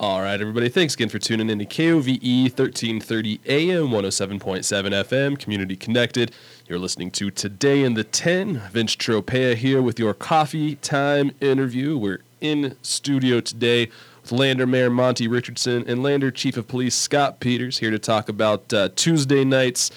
All right, everybody. Thanks again for tuning in to KOVE 1330 AM 107.7 FM, Community Connected. You're listening to Today in the 10. Vince Tropea here with your coffee time interview. We're in studio today with Lander Mayor Monte Richardson and Lander Chief of Police Scott Peters here to talk about uh, Tuesday night's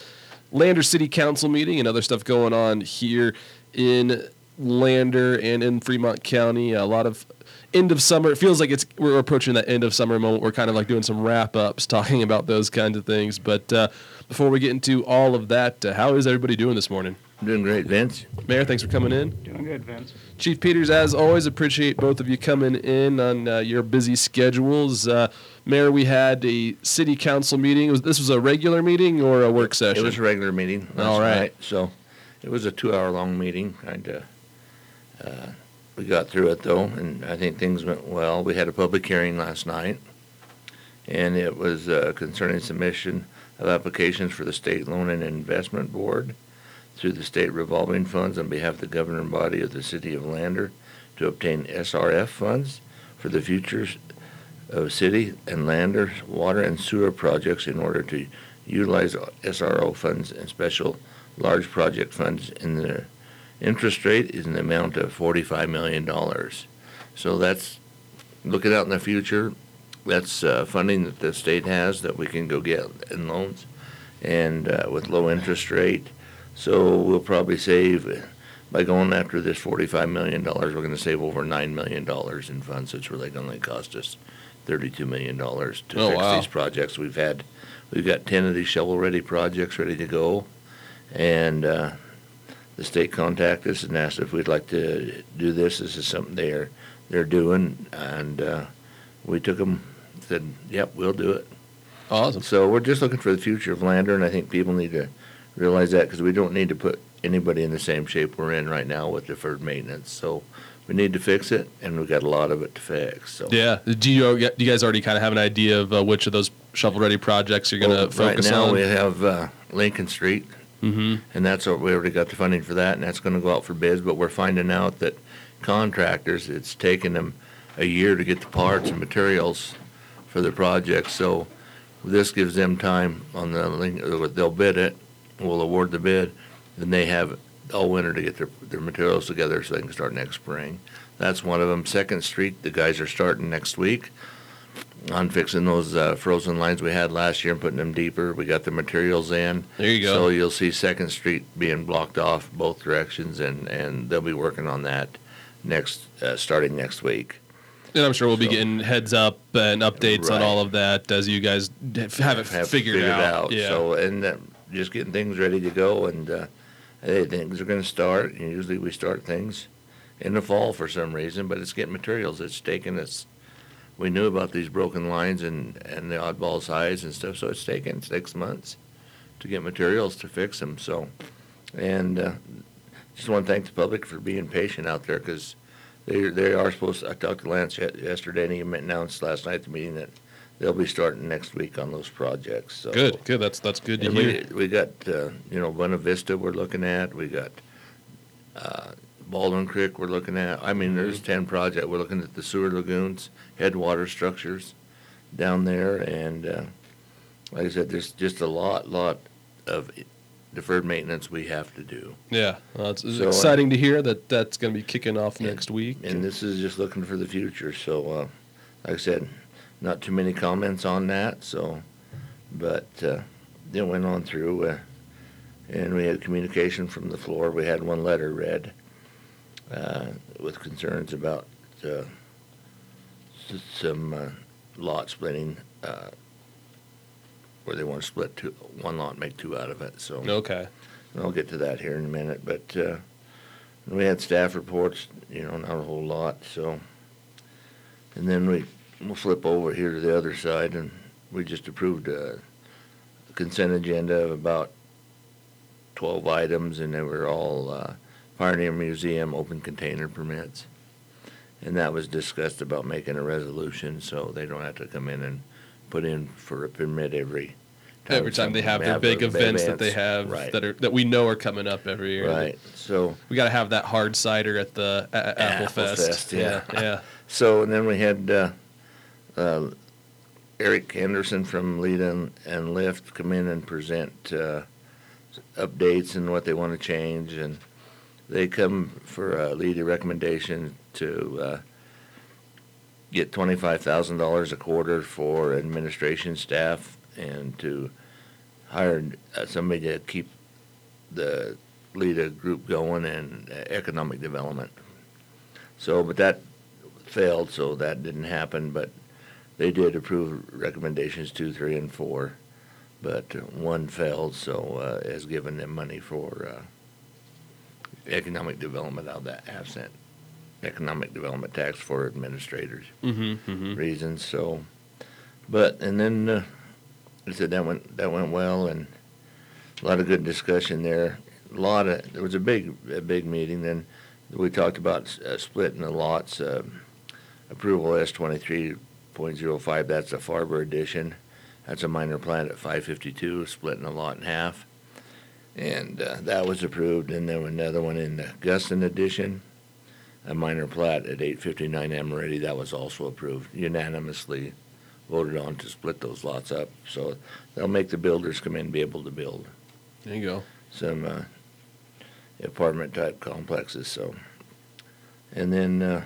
Lander City Council meeting and other stuff going on here in Lander and in Fremont County. A lot of end of summer. It feels like it's we're approaching that end of summer moment. We're kind of like doing some wrap ups, talking about those kinds of things. But uh, before we get into all of that, uh, how is everybody doing this morning? Doing great, Vince. Mayor, thanks for coming in. Doing good, Vince. Chief Peters, as always, appreciate both of you coming in on uh, your busy schedules. Uh, Mayor, we had a city council meeting. Was this was a regular meeting or a work session? It was a regular meeting. All right. night, So it was a two-hour-long meeting. Kind of. Uh, we got through it though, and I think things went well. We had a public hearing last night, and it was uh, concerning submission of applications for the state loan and investment board through the state revolving funds on behalf of the governing body of the city of Lander to obtain SRF funds for the future of city and Lander water and sewer projects in order to utilize SRO funds and special large project funds in the interest rate is an amount of $45 million. So that's looking out in the future. That's uh, funding that the state has that we can go get in loans and uh, with low interest rate. So we'll probably save, by going after this $45 million, we're going to save over $9 million in funds. It's really going to cost us $32 million to Oh, fix wow. these projects. We've had, we've got 10 of these shovel-ready projects ready to go. And uh, the state contacted us and asked if we'd like to do this. This is something they're, they're doing. And uh, we took them, said, yep, we'll do it. awesome. So we're just looking for the future of Lander, and I think people need to realize that because we don't need to put anybody in the same shape we're in right now with deferred maintenance. So we need to fix it, and we've got a lot of it to fix. So Yeah. Do you, do you guys already kind of have an idea of uh, which of those shovel ready projects you're going to Well, focus right now on? we have uh, Lincoln Street, mm-hmm. and that's what we already got the funding for that, and that's going to go out for bids. But we're finding out that contractors, it's taking them a year to get the parts and materials for the project. So this gives them time on the link. They'll bid it, we'll award the bid, then they have all winter to get their their materials together so they can start next spring. That's one of them. Second Street, the guys are starting next week on fixing those uh, frozen lines we had last year and putting them deeper. We got the materials in. There you go. So you'll see Second Street being blocked off both directions, and, and they'll be working on that next, uh, starting next week. And I'm sure we'll be So- getting heads up and updates on all of that as you guys d- have it Have figured, out. Yeah. So, and uh, just getting things ready to go, and uh, hey, things are going to start. And usually we start things in the fall for some reason, but it's getting materials. It's taking us. We knew about these broken lines and, and the oddball size and stuff, so it's taken six months to get materials to fix them. So, and uh, just want to thank the public for being patient out there because they they are supposed. To, I talked to Lance yesterday, and he announced last night at the meeting that they'll be starting next week on those projects. So good, good. That's that's good to hear. we, we got, uh, you know, Buena Vista we're looking at, we got, uh, Baldwin Creek we're looking at. I mean, there's Mm-hmm. ten project, we're looking at the sewer lagoons, headwater structures down there, and, uh, like I said, there's just a lot, lot of deferred maintenance we have to do. Yeah, well, it's, it's So, uh, exciting to hear that that's going to be kicking off next week. And this is just looking for the future, so, uh, like I said, not too many comments on that, so, but, uh, it went on through, uh, and we had communication from the floor. We had one letter read, uh, with concerns about, uh, s- some, uh, lot splitting, uh, where they want to split two, one lot, and make two out of it, so. okay. And I'll get to that here in a minute, but uh, we had staff reports, you know, not a whole lot, so. And then we, we'll flip over here to the other side, and we just approved a consent agenda of about twelve items, and they were all uh, Pioneer Museum open container permits. And that was discussed about making a resolution, so they don't have to come in and put in for a permit every time. Every time they have their big events that they have Right. that are that we know are coming up every year. Right, so, We got to have that hard cider at the a- a- Apple, Apple Fest. Fest, yeah. yeah. so, and then we had, uh, uh, Eric Anderson from Lead and, and Lift come in and present, uh, updates and what they want to change, and they come for a lead a recommendation to, uh, get twenty-five thousand dollars a quarter for administration staff and to hire uh, somebody to keep the LEDA group going and uh, economic development. So, but that failed, so that didn't happen, but they did approve recommendations two, three, and four. But one failed, so, uh, has given them money for, uh, economic development out of that absent economic development tax for administrators Mm-hmm. mm-hmm. reasons, so, but, and then, uh, I said that went, that went well, and a lot of good discussion there. A lot of, there was a big, a big meeting, then we talked about uh, splitting the lots, uh, approval S twenty-three point zero five, that's a Farber addition. That's a minor plat at five fifty-two, splitting the lot in half. And, uh, that was approved, and then another one in the Guston addition, a minor plat at eight fifty-nine Amoretti, that was also approved unanimously, voted on to split those lots up. So they'll make the builders come in and be able to build There you go. some, uh, apartment-type complexes, so. And then, uh,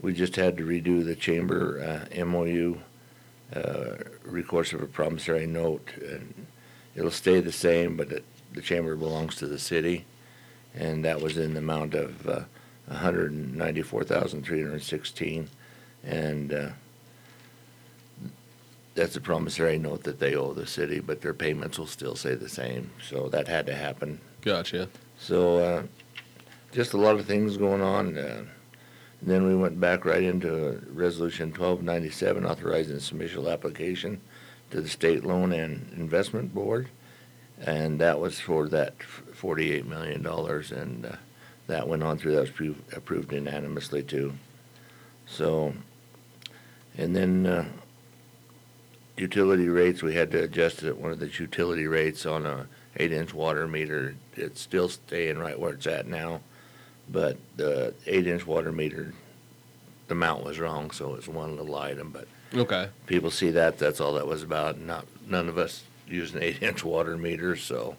we just had to redo the chamber, uh, MOU, uh, recourse of a promissory note, and it'll stay the same, but it, the chamber belongs to the city, and that was in the amount of, uh, a hundred and ninety-four thousand, three hundred and sixteen, and, uh, that's a promissory note that they owe the city, but their payments will still stay the same, so that had to happen. Gotcha. So, uh, just a lot of things going on. Uh, then we went back right into Resolution 1297, authorizing submission application to the State Loan and Investment Board. And that was for that $48 million, and uh, that went on through, that was appro- approved unanimously too. So, and then uh, utility rates, we had to adjust it, one of the utility rates on a eight-inch water meter. It's still staying right where it's at now, but the eight-inch water meter, the amount was wrong, so it's one little item, but Okay. people see that, that's all that was about. Not, none of us use an eight-inch water meter, so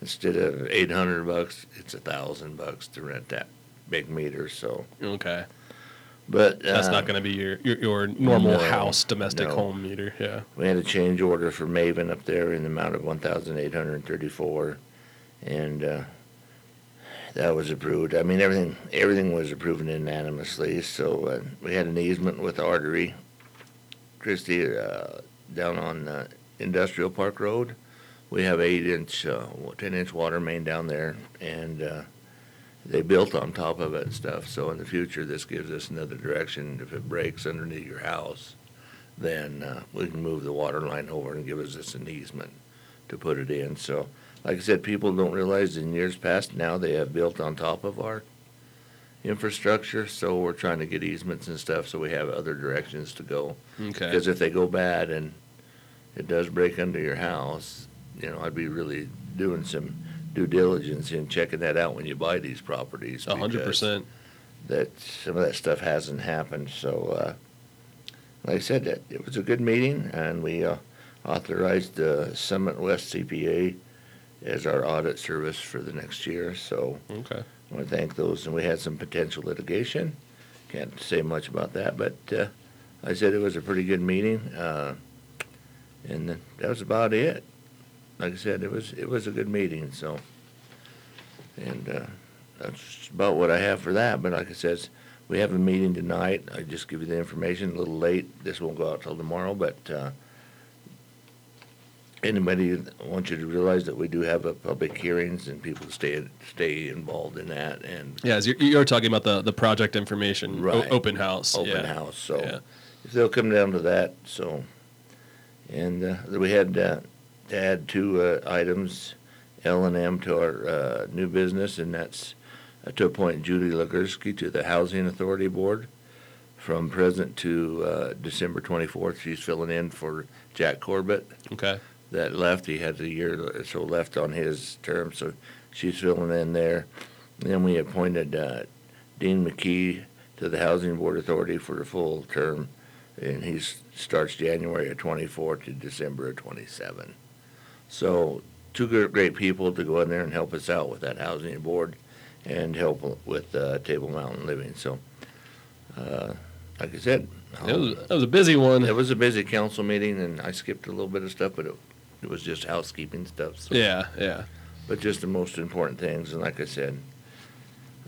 instead of eight hundred bucks, it's a thousand bucks to rent that big meter, so. Okay. But. That's uh, not going to be your, your your normal no, house domestic no. home meter. Yeah. We had a change order for Maven up there in the amount of one thousand eight hundred and thirty-four, and, uh, that was approved. I mean, everything, everything was approved unanimously, so, uh, we had an easement with Artery. Christie, uh, down on, uh, Industrial Park Road, we have eight-inch, uh, ten-inch water main down there, and, uh, they built on top of it and stuff, so in the future, this gives us another direction. If it breaks underneath your house, then uh, we can move the water line over and give us this an easement to put it in. So, like I said, people don't realize in years past, now they have built on top of our infrastructure, so we're trying to get easements and stuff, so we have other directions to go. Okay. Because if they go bad and it does break under your house, you know, I'd be really doing some due diligence in checking that out when you buy these properties. A hundred because percent. that some of that stuff hasn't happened. So, uh, like I said, that it was a good meeting, and we uh, authorized uh, Summit West CPA as our audit service for the next year. So, Okay. I want to thank those, and we had some potential litigation. Can't say much about that, but uh, I said it was a pretty good meeting, uh, and that was about it. Like I said, it was it was a good meeting. So, and uh, that's about what I have for that. But like I said, we have a meeting tonight. I just give you the information a little late. This won't go out till tomorrow, but uh, anybody, I want you to realize that we do have a public hearings and people stay, stay involved in that and Yeah, you're, you're talking about the, the project information o- Right. open house. open yeah. house, so Yeah. if they'll come down to that, so. And, uh, we had, uh, to add two, uh, items, L and M to our, uh, new business, and that's uh, to appoint Judy Legursky to the Housing Authority Board from present to, uh, December twenty-fourth. She's filling in for Jack Corbett Okay. That left. He had a year or so left on his term, so she's filling in there. And then we appointed uh, Dean McKee to the Housing Board Authority for a full term, and he starts January of '24 to December of '27. So two gr- great people to go in there and help us out with that housing board and help with uh, Table Mountain Living. So, uh, like I said, It was, that was a busy one. it was a busy council meeting, and I skipped a little bit of stuff, but it, it was just housekeeping stuff. So. Yeah, yeah. But just the most important things, and like I said,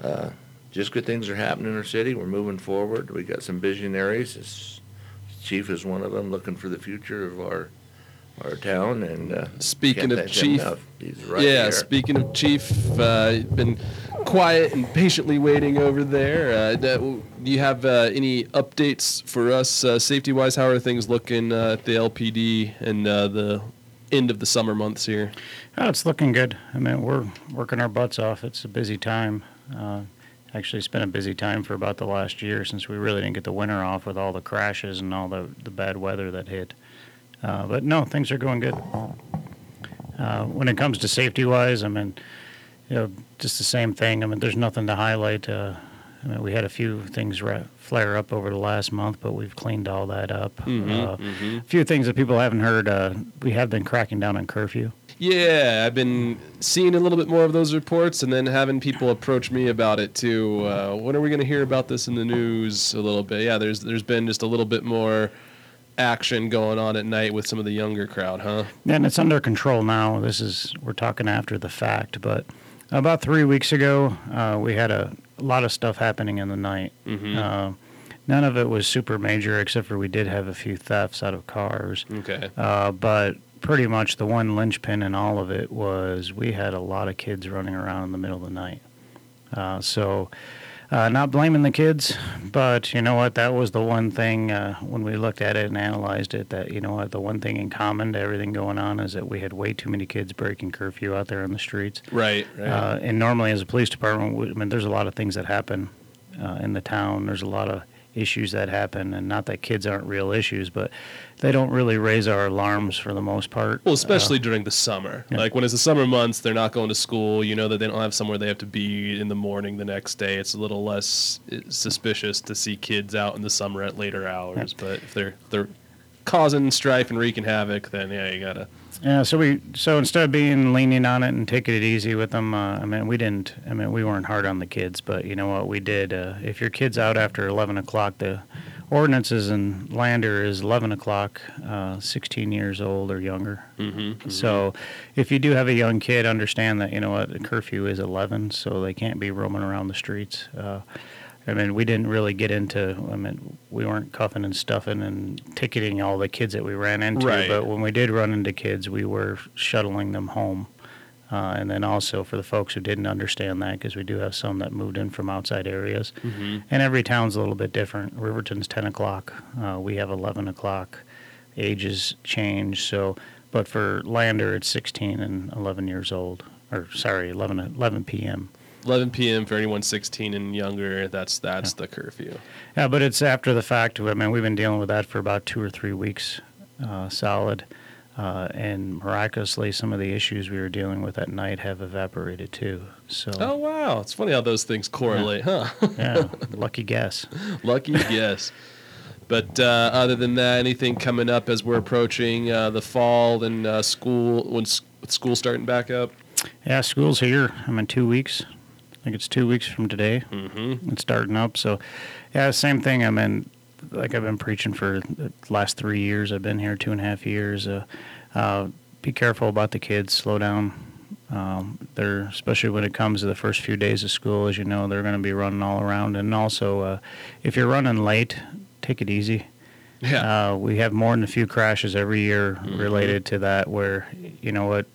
uh, just good things are happening in our city. We're moving forward. We got some visionaries. This chief is one of them, looking for the future of our our town. And uh, Speaking of chief, he's right yeah, speaking of Chief, uh, been quiet and patiently waiting over there. Uh, do you have uh, any updates for us, uh, safety wise? How are things looking uh, at the LPD and uh, the end of the summer months here? Oh, it's looking good. I mean, we're working our butts off. It's a busy time. Uh, actually, it's been a busy time for about the last year since we really didn't get the winter off with all the crashes and all the, the bad weather that hit. Uh, but no, things are going good. Uh, when it comes to safety wise, I mean, you know, just the same thing. I mean, there's nothing to highlight. Uh, I mean, we had a few things ra- flare up over the last month, but we've cleaned all that up. Uh, A few things that people haven't heard. Uh, we have been cracking down on curfew. Yeah, I've been seeing a little bit more of those reports and then having people approach me about it too. Uh, when are we going to hear about this in the news a little bit? Yeah, there's there's been just a little bit more action going on at night with some of the younger crowd, huh? And it's under control now. This is we're talking after the fact, but about three weeks ago, uh, we had a, lot of stuff happening in the night. Mhm. Uh, none of it was super major, except for we did have a few thefts out of cars. Okay. Uh, but pretty much the one linchpin in all of it was we had a lot of kids running around in the middle of the night. Uh, so, uh, not blaming the kids, but you know what? That was the one thing uh, when we looked at it and analyzed it. That you know what? The one thing in common to everything going on is that we had way too many kids breaking curfew out there on the streets. Right, right. Uh, and normally, as a police department, we, I mean, there's a lot of things that happen uh, in the town. There's a lot of issues that happen, and not that kids aren't real issues, but they don't really raise our alarms for the most part. well, especially during the summer. yeah. Like when it's the summer months, they're not going to school. You know that they don't have somewhere they have to be in the morning the next day. It's a little less uh, suspicious to see kids out in the summer at later hours. But if they're they're causing strife and wreaking havoc, then yeah, you gotta. Yeah, so we so instead of being lenient on it and taking it easy with them, uh, I mean, we didn't. I mean, we weren't hard on the kids, but you know what we did? Uh, if your kid's out after 11 o'clock, the ordinances in Lander is 11 o'clock, uh, 16 years old or younger. Mm-hmm. So, if you do have a young kid, understand that you know what the curfew is 11, so they can't be roaming around the streets. I mean, we didn't really get into. I mean, we weren't cuffing and stuffing and ticketing all the kids that we ran into. Right. But when we did run into kids, we were shuttling them home. Uh, and then also for the folks who didn't understand that, because we do have some that moved in from outside areas, Mm-hmm. and every town's a little bit different. Riverton's 10 o'clock. Uh, we have 11 o'clock. Ages change. So, but for Lander, it's 16 and 11 years old. Or sorry, 11 11 p.m. 11 p.m. for anyone 16 and younger. That's that's the curfew. Yeah, but it's after the fact. I mean, we've been dealing with that for about two or three weeks, uh, solid. Uh, and miraculously, some of the issues we were dealing with at night have evaporated too. So, Oh wow, it's funny how those things correlate, huh? yeah, lucky guess. Lucky guess. But uh, other than that, anything coming up as we're approaching uh, the fall and uh, school when s- school starting back up? Yeah, school's here. I'm in two weeks. I think it's two weeks from today. Mm-hmm. It's starting up. So, yeah, same thing. I mean, like I've been preaching for the last three years. I've been here two and a half years. Uh, uh, be careful about the kids. Slow down. Um, they're especially when it comes to the first few days of school. As you know, they're going to be running all around. And also, uh, if you're running late, take it easy. Yeah. Uh, we have more than a few crashes every year related to that, where you know what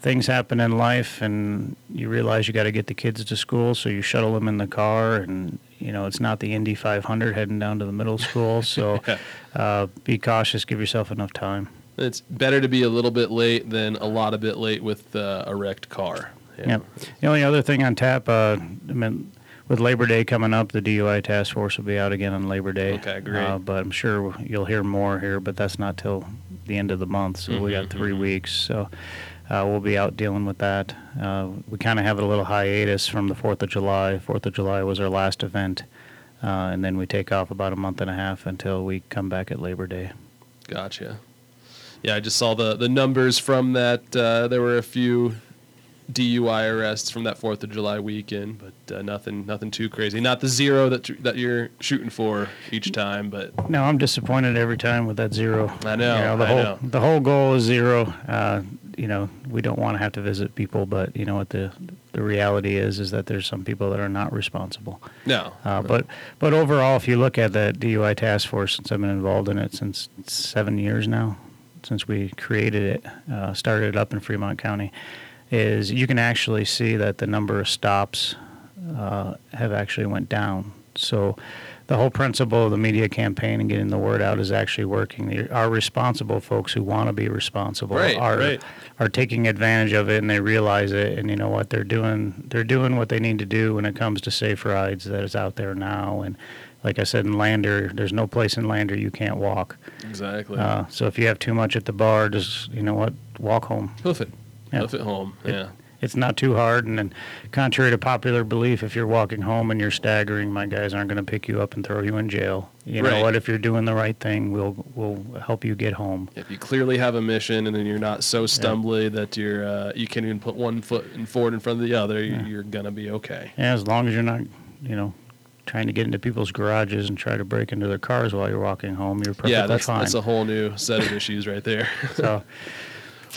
things happen in life, and you realize you got to get the kids to school, so you shuttle them in the car, and you know it's not the Indy 500 heading down to the middle school, so uh, be cautious, give yourself enough time. It's better to be a little bit late than a lot of bit late with uh, a wrecked car. Yep. The only other thing on tap, uh, I mean, with Labor Day coming up, the DUI task force will be out again on Labor Day. Okay, great. Uh, but I'm sure you'll hear more here, but that's not till the end of the month, so we got Mm-hmm, 3 weeks. So uh, we'll be out dealing with that. Uh, we kind of have a little hiatus from the 4th of July. 4th of July was our last event, uh, and then we take off about a month and a half until we come back at Labor Day. Gotcha. Yeah, I just saw the, the numbers from that. Uh, there were a few DUI arrests from that Fourth of July weekend, but uh, nothing nothing too crazy. Not the zero that tr- that you're shooting for each time, but No, I'm disappointed every time with that zero. I know, You the I whole know. the whole goal is zero. Uh, you know, we don't want to have to visit people, but you know what the the reality is is that there's some people that are not responsible. no. Uh, but but overall, if you look at that DUI task force, since I've been involved in it since seven years now, since we created it, uh, started it up in Fremont County, is you can actually see that the number of stops uh, have actually went down. So the whole principle of the media campaign and getting the word out is actually working. Our responsible folks who want to be responsible Right, are right. are taking advantage of it and they realize it and you know what they're doing they're doing what they need to do when it comes to safe rides that is out there now and like I said in Lander there's no place in Lander you can't walk exactly. uh, so if you have too much at the bar just you know what walk home Hoof it. Yeah. Hoof it home. It- yeah. it's not too hard and then contrary to popular belief if you're walking home and you're staggering my guys aren't going to pick you up and throw you in jail you Right. know what if you're doing the right thing we'll we'll help you get home If you clearly have a mission and then you're not so stumbly that you're uh, you can't even put one foot in forward in front of the other, you you're gonna be okay. Yeah, as long as you're not, you know, trying to get into people's garages and try to break into their cars while you're walking home, you're perfectly yeah, that's fine. that's a whole new set of issues right there. so,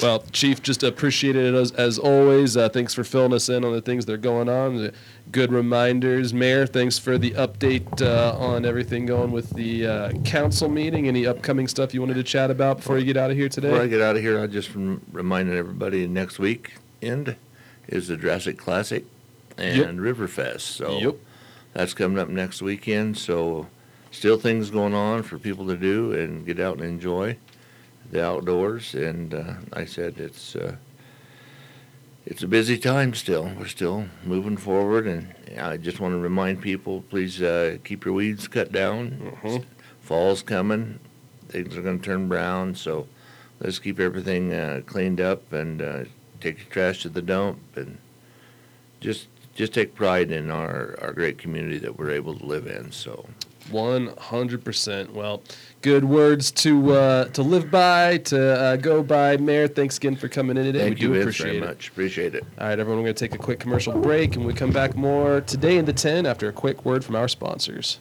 Well, Chief, just appreciated it as, as always. Uh, thanks for filling us in on the things that are going on. Good reminders. Mayor, thanks for the update uh, on everything going with the uh, council meeting. Any upcoming stuff you wanted to chat about before you get out of here today? Before I get out of here, I just rem- reminded everybody next week end is the Jurassic Classic and Yep. Riverfest. So Yep. that's coming up next weekend. So still things going on for people to do and get out and enjoy the outdoors. And uh, I said it's uh, it's a busy time still. We're still moving forward, and I just want to remind people: please uh, keep your weeds cut down. Mhm. Fall's coming; things are going to turn brown. So let's keep everything uh, cleaned up and uh, take your trash to the dump, and just just take pride in our, our great community that we're able to live in. So One hundred percent. Well, good words to uh, to live by, to uh, go by. Mayor, thanks again for coming in today. thank we you do Vince, appreciate very it. much. Appreciate it. All right, everyone, we're going to take a quick commercial break, and we come back more today in the ten after a quick word from our sponsors.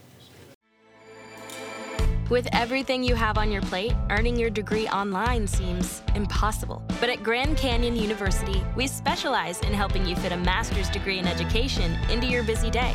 With everything you have on your plate, earning your degree online seems impossible. But at Grand Canyon University, we specialize in helping you fit a master's degree in education into your busy day.